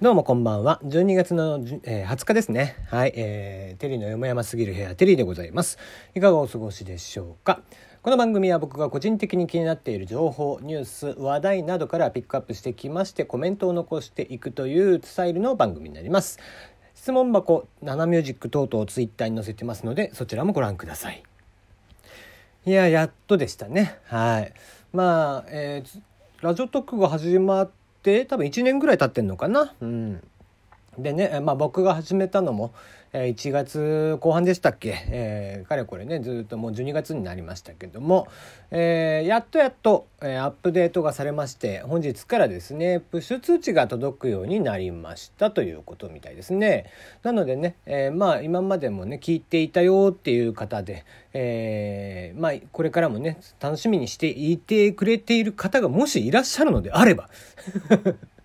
どうもこんばんは。12月の、えー、20日ですね。はい、えー、テリーのよもやますぎる部屋、テリーでございます。いかがお過ごしでしょうか。この番組は僕が個人的に気になっている情報、ニュース、話題などからピックアップしてきまして、コメントを残していくというスタイルの番組になります。質問箱、ナナミュージック等々ツイッターに載せてますので、そちらもご覧ください。いや、やっとでしたね。はい。まあ、えー、ラジオトークが始まって、多分1年ぐらい経ってんのかな。うん。でね、まあ、僕が始めたのも、1月後半でしたっけ、えー、かれこれねずっともう12月になりましたけども、えー、やっとやっと、えー、アップデートがされまして本日からですねプッシュ通知が届くようになりましたということみたいですね。なのでね、えー、まあ今までもね聞いていたよっていう方で、えー、まあこれからもね楽しみにしていてくれている方がもしいらっしゃるのであれば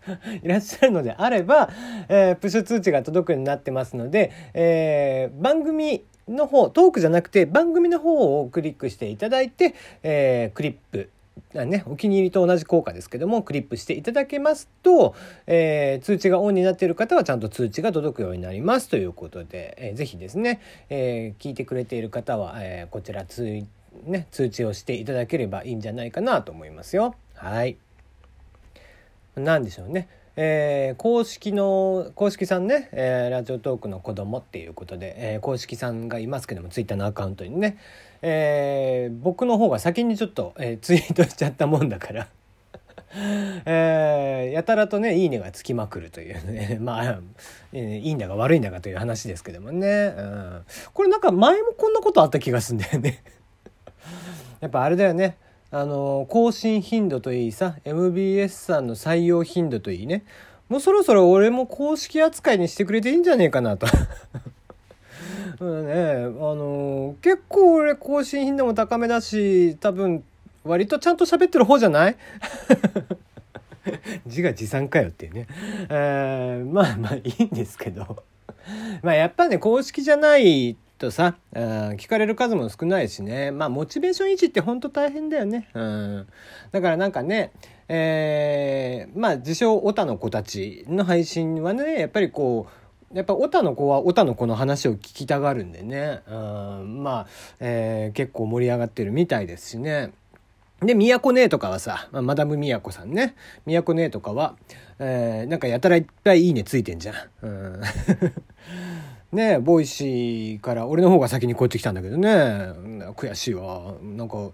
いらっしゃるのであれば、えー、プッシュ通知が届くようになってますので、えー、番組の方、トークじゃなくて番組の方をクリックしていただいて、えー、クリップ、ね、お気に入りと同じ効果ですけども、クリップしていただけますと、えー、通知がオンになっている方はちゃんと通知が届くようになりますということで、えー、ぜひですね、えー、聞いてくれている方は、えー、こちら通,、ね、通知をしていただければいいんじゃないかなと思いますよ。はい。何でしょうね。えー、公式の公式さんね、えー、ラジオトークの子供っていうことで、えー、公式さんがいますけどもツイッターのアカウントにね、えー、僕の方が先にちょっと、えー、ツイートしちゃったもんだから。えー、やたらとね「いいね」がつきまくるというね。まあ、えー、いいんだか悪いんだかという話ですけどもね、うん、これなんか前もこんなことあった気がするんだよね。やっぱあれだよね。あの更新頻度といいさ MBS さんの採用頻度といいね。もうそろそろ俺も公式扱いにしてくれていいんじゃねえかなと。うんね、あの結構俺更新頻度も高めだし多分割とちゃんと喋ってる方じゃない？字が持参かよっていうね、えー、まあまあいいんですけど。まあやっぱね公式じゃないとさ、うん、聞かれる数も少ないしね。まあ、モチベーション維持ってほんと大変だよね。うん。だからなんかね、えー、まあ、自称オタの子たちの配信はね、やっぱりこう、やっぱオタの子はオタの子の話を聞きたがるんでね、うん、まあ、えー、結構盛り上がってるみたいですしね。で、宮古姉とかはさ、まあ、マダム宮古さんね、宮古姉とかは、えー、なんかやたらいっぱいいいねついてんじゃん。うんねボイシーから俺の方が先にこうやってきたんだけどね。悔しいわ。なんか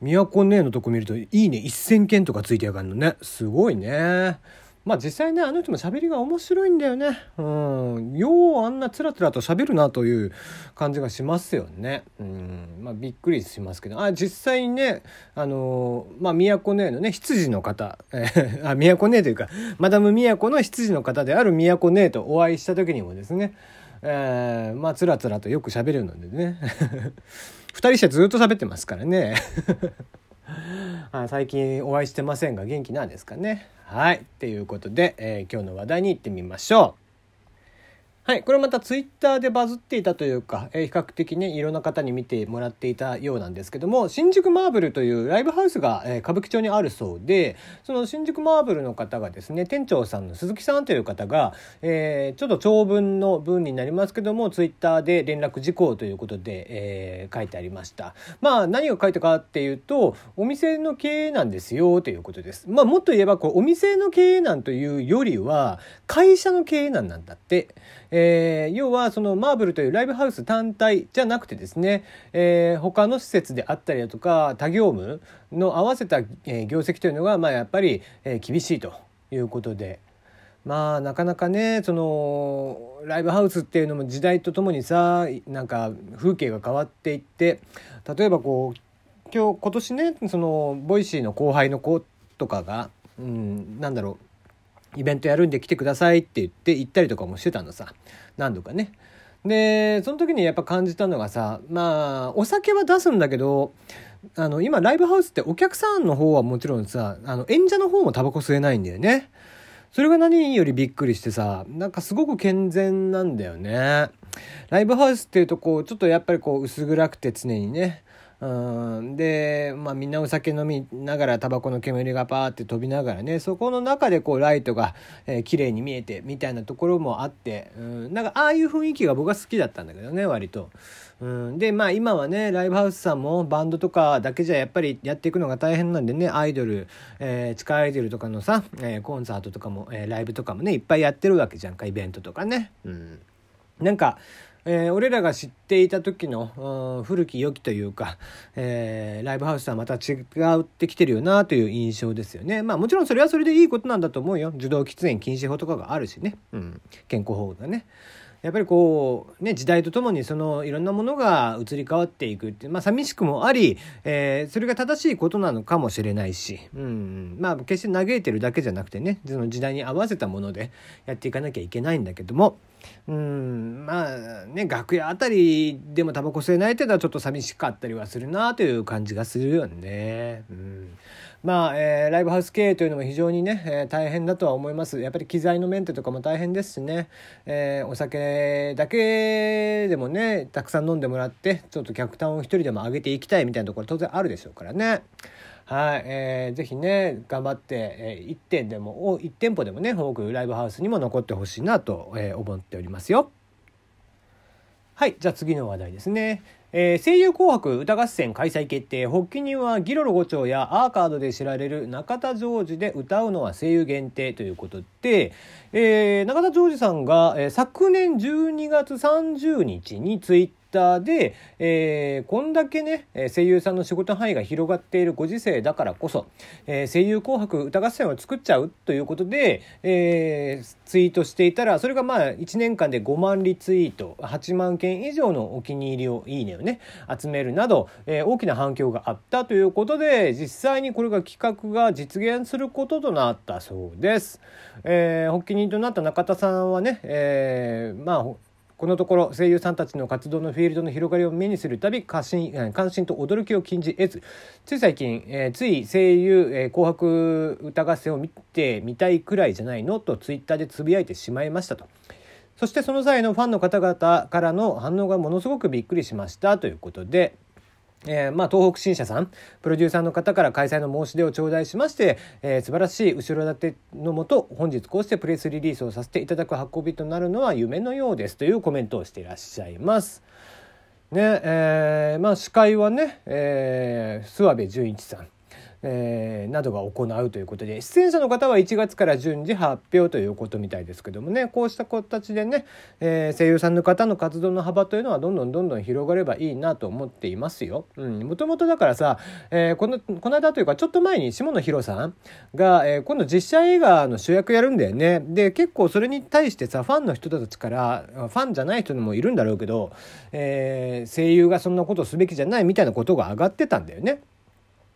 宮古姉のとこ見ると「いいね」1,000件とかついてやがるのね。すごいね。まあ実際ねあの人も喋りが面白いんだよね。うん。ようあんなつらつらと喋るなという感じがしますよね。うん。まあびっくりしますけど。あ実際にねあのまあ宮古姉のね羊の方、えあ宮古姉というかマダム宮古の羊の方である宮古姉とお会いした時にもですねえー、まあつらつらとよく喋るのでね。2人してずっと喋ってますからね。最近お会いしてませんが元気なんですかね。はい。っていうことで、えー、今日の話題に行ってみましょう。はい。これまたツイッターでバズっていたというか、えー、比較的ね、いろんな方に見てもらっていたようなんですけども、新宿マーブルというライブハウスが、えー、歌舞伎町にあるそうで、その新宿マーブルの方がですね、店長さんの鈴木さんという方が、えー、ちょっと長文の文になりますけども、ツイッターで連絡事項ということで、えー、書いてありました。まあ、何を書いたかっていうと、お店の経営なんですよということです。まあ、もっと言えば、こう、お店の経営なんというよりは、会社の経営なんなんだって。えー、要はそのマーブルというライブハウス単体じゃなくてですね、えー、他の施設であったりだとか他業務の合わせた、業績というのが、まあ、やっぱり、厳しいということで。まあなかなかねそのライブハウスっていうのも時代とともにさなんか風景が変わっていって例えばこう今日今年ねそのボイシーの後輩の子とかが、うん、なんだろうイベントやるんで来てくださいって言って行ったりとかもしてたのさ何度かね。でその時にやっぱ感じたのがさまあお酒は出すんだけどあの今ライブハウスってお客さんの方はもちろんさあの演者の方もタバコ吸えないんだよね。それが何よりびっくりしてさなんかすごく健全なんだよね。ライブハウスっていうとこうちょっとやっぱりこう薄暗くて常にねうんで、まあ、みんなお酒飲みながらタバコの煙がパーって飛びながらねそこの中でこうライトが、えー、綺麗に見えてみたいなところもあってうんなんかああいう雰囲気が僕は好きだったんだけどね割と。うん、でまあ今はねライブハウスさんもバンドとかだけじゃやっぱりやっていくのが大変なんでねアイドル、えー、地下アイドルとかのさ、えー、コンサートとかも、えー、ライブとかもねいっぱいやってるわけじゃんかイベントとかね。うん、なんかえー、俺らが知っていた時の、古き良きというか、えー、ライブハウスとはまた違ってきてるよなという印象ですよね。まあもちろんそれはそれでいいことなんだと思うよ。受動喫煙禁止法とかがあるしね。うん、健康法がね。やっぱりこうね時代とともにそのいろんなものが移り変わっていくってまあ寂しくもあり、えー、それが正しいことなのかもしれないし、うん、まあ決して嘆いてるだけじゃなくてねその時代に合わせたものでやっていかなきゃいけないんだけども。うんまあね楽屋あたりでもタバコ吸えないっていうのはちょっと寂しかったりはするなという感じがするよね。うんまあ、えー、ライブハウス経営というのも非常にね、えー、大変だとは思います。やっぱり機材のメンテとかも大変ですしね、えー、お酒だけでもね、たくさん飲んでもらって、ちょっと客単を一人でも上げていきたいみたいなところ当然あるでしょうからね。はい、えー、ぜひね、頑張って、えー、1店でも、1店舗でもね、多くライブハウスにも残ってほしいなと、えー、思っておりますよ。はい、じゃあ次の話題ですね。えー、声優紅白歌合戦開催決定発起人はギロロ5丁やアーカードで知られる中田ジョージで歌うのは声優限定ということで、えー、中田ジョージさんが、えー、昨年12月30日にツイッターで、えー、こんだけね声優さんの仕事範囲が広がっているご時世だからこそ、えー、声優紅白歌合戦を作っちゃうということで、えー、ツイートしていたらそれがまあ1年間で5万リツイート8万件以上のお気に入りをいいねをね集めるなど、えー、大きな反響があったということで実際にこれが企画が実現することとなったそうです。えー、発起人となった中田さんはね、えー、まあこのところ声優さんたちの活動のフィールドの広がりを目にするたび関心関心と驚きを禁じ得ずつい最近、えー、つい声優、えー、紅白歌合戦を見てみたいくらいじゃないの？とツイッターでつぶやいてしまいましたと。そしてその際のファンの方々からの反応がものすごくびっくりしましたということで、えー、まあ、東北新社さん、プロデューサーの方から開催の申し出を頂戴しまして、えー、素晴らしい後ろ盾のもと、本日こうしてプレスリリースをさせていただく運びとなるのは夢のようですというコメントをしていらっしゃいます。ね、えー、まあ、司会はね、えー、諏訪部純一さん。えー、などが行うということで出演者の方は1月から順次発表ということみたいですけどもねこうした形でね、えー、声優さんの方の活動の幅というのはどんどんどんどん広がればいいなと思っていますよ。もともとだからさ、えー、このこの間というかちょっと前に下野紘さんが、えー、今度実写映画の主役やるんだよね。で結構それに対してさファンの人たちからファンじゃない人もいるんだろうけど、えー、声優がそんなことすべきじゃないみたいなことが上がってたんだよね。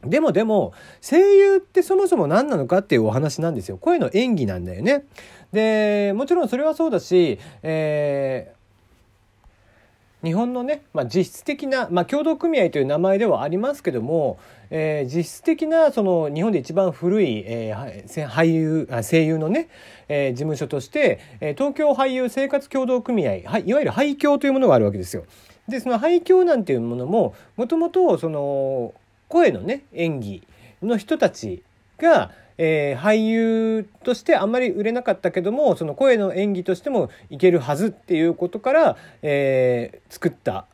でもでも、声優ってそもそも何なのかっていうお話なんですよ。声の演技なんだよね。で、もちろんそれはそうだし、えー、日本のね、まあ、実質的な、まあ、協同組合という名前ではありますけども、えー、実質的なその日本で一番古い、えー、俳優声優のね、えー、事務所として、えー、東京俳優生活協同組合、はい、いわゆる廃協というものがあるわけですよ。でその廃協なんていうものももともとその声のね演技の人たちが、えー、俳優としてあんまり売れなかったけどもその声の演技としてもいけるはずっていうことから、えー、作った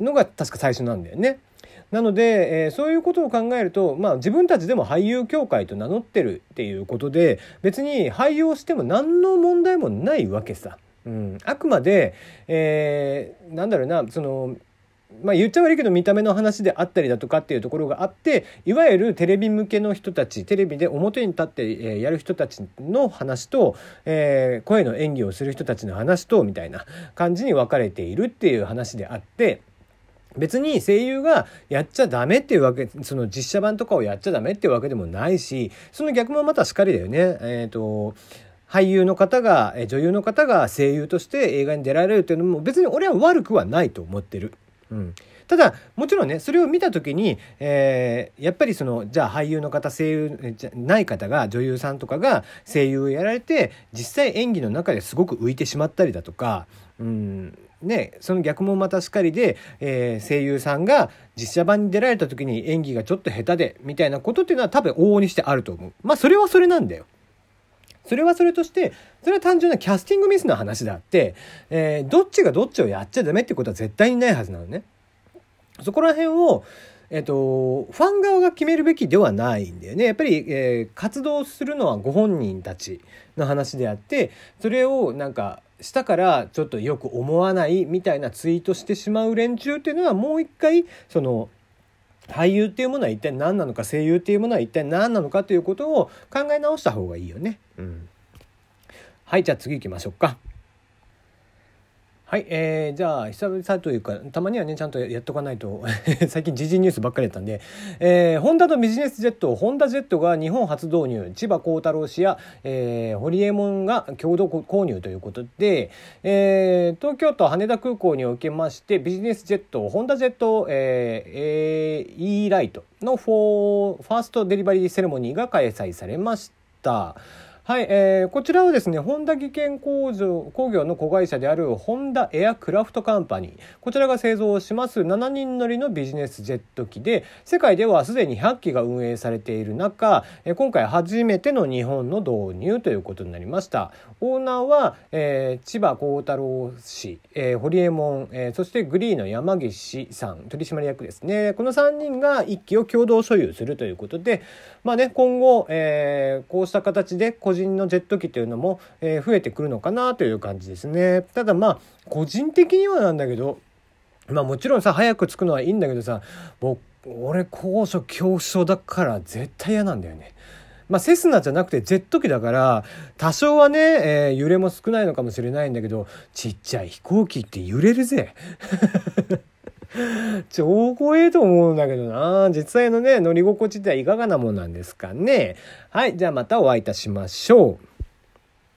のが確か最初なんだよね。なので、えー、そういうことを考えると、まあ、自分たちでも俳優協会と名乗ってるっていうことで別に俳優をしても何の問題もないわけさ。うん、あくまで、えー、なんだろうなそのまあ言っちゃ悪いけど見た目の話であったりだとかっていうところがあっていわゆるテレビ向けの人たちテレビで表に立ってやる人たちの話と、えー、声の演技をする人たちの話とみたいな感じに分かれているっていう話であって。別に声優がやっちゃダメっていうわけ、その実写版とかをやっちゃダメっていうわけでもないし、その逆もまたしかりだよね。えっ、ー、と、俳優の方が、女優の方が声優として映画に出られるっていうのも別に俺は悪くはないと思ってる。うん、ただもちろんねそれを見た時に、えー、やっぱりそのじゃあ俳優の方声優じゃない方が女優さんとかが声優をやられて実際演技の中ですごく浮いてしまったりだとか、うん、ね、その逆もまたしかりで、えー、声優さんが実写版に出られた時に演技がちょっと下手で、みたいなことっていうのは多分往々にしてあると思う。まあ、それはそれなんだよ。それはそれとして、それは単純なキャスティングミスの話であって、えー、どっちがどっちをやっちゃダメってことは絶対にないはずなのね。そこら辺を、えっと、ファン側が決めるべきではないんだよね。やっぱり、えー、活動するのはご本人たちの話であって、それをなんか、したからちょっとよく思わないみたいなツイートしてしまう連中っていうのはもう一回、その、俳優っていうものは一体何なのか声優っていうものは一体何なのかということを考え直した方がいいよね。うん、はいじゃあ次行きましょうか。はい、えー、じゃあ久々というかたまにはねちゃんとやっとかないと 最近時事ニュースばっかりやったんで、えー、ホンダのビジネスジェットホンダジェットが日本初導入千葉幸太郎氏や、えー、ホリエモンが共同購入ということで、えー、東京都羽田空港におきましてビジネスジェットホンダジェット、えー、E ライトのフォーファーストデリバリーセレモニーが開催されました。はい、えー、こちらはですね、ホンダ技研工場工業の子会社であるホンダエアクラフトカンパニー。こちらが製造します7人乗りのビジネスジェット機で、世界ではすでに100機が運営されている中、え今回初めての日本の導入ということになりました。オーナーは、えー、千葉幸太郎氏、えー、堀江門、えー、そしてグリーの山岸さん、取締役ですね。この3人が1機を共同所有するということで、まあね、今後、えー、こうした形で個人のジェット機というのも、えー、増えてくるのかなという感じですね。ただまあ、個人的にはなんだけど、まあもちろんさ、早く着くのはいいんだけどさ、もう、俺高所恐怖症だから絶対嫌なんだよね。まあ、セスナじゃなくてジェット機だから、多少はね、えー、揺れも少ないのかもしれないんだけど、ちっちゃい飛行機って揺れるぜ。超怖えと思うんだけどな。実際のね、乗り心地ってはいかがなもんなんですかね。はい。じゃあまたお会いいたしましょう。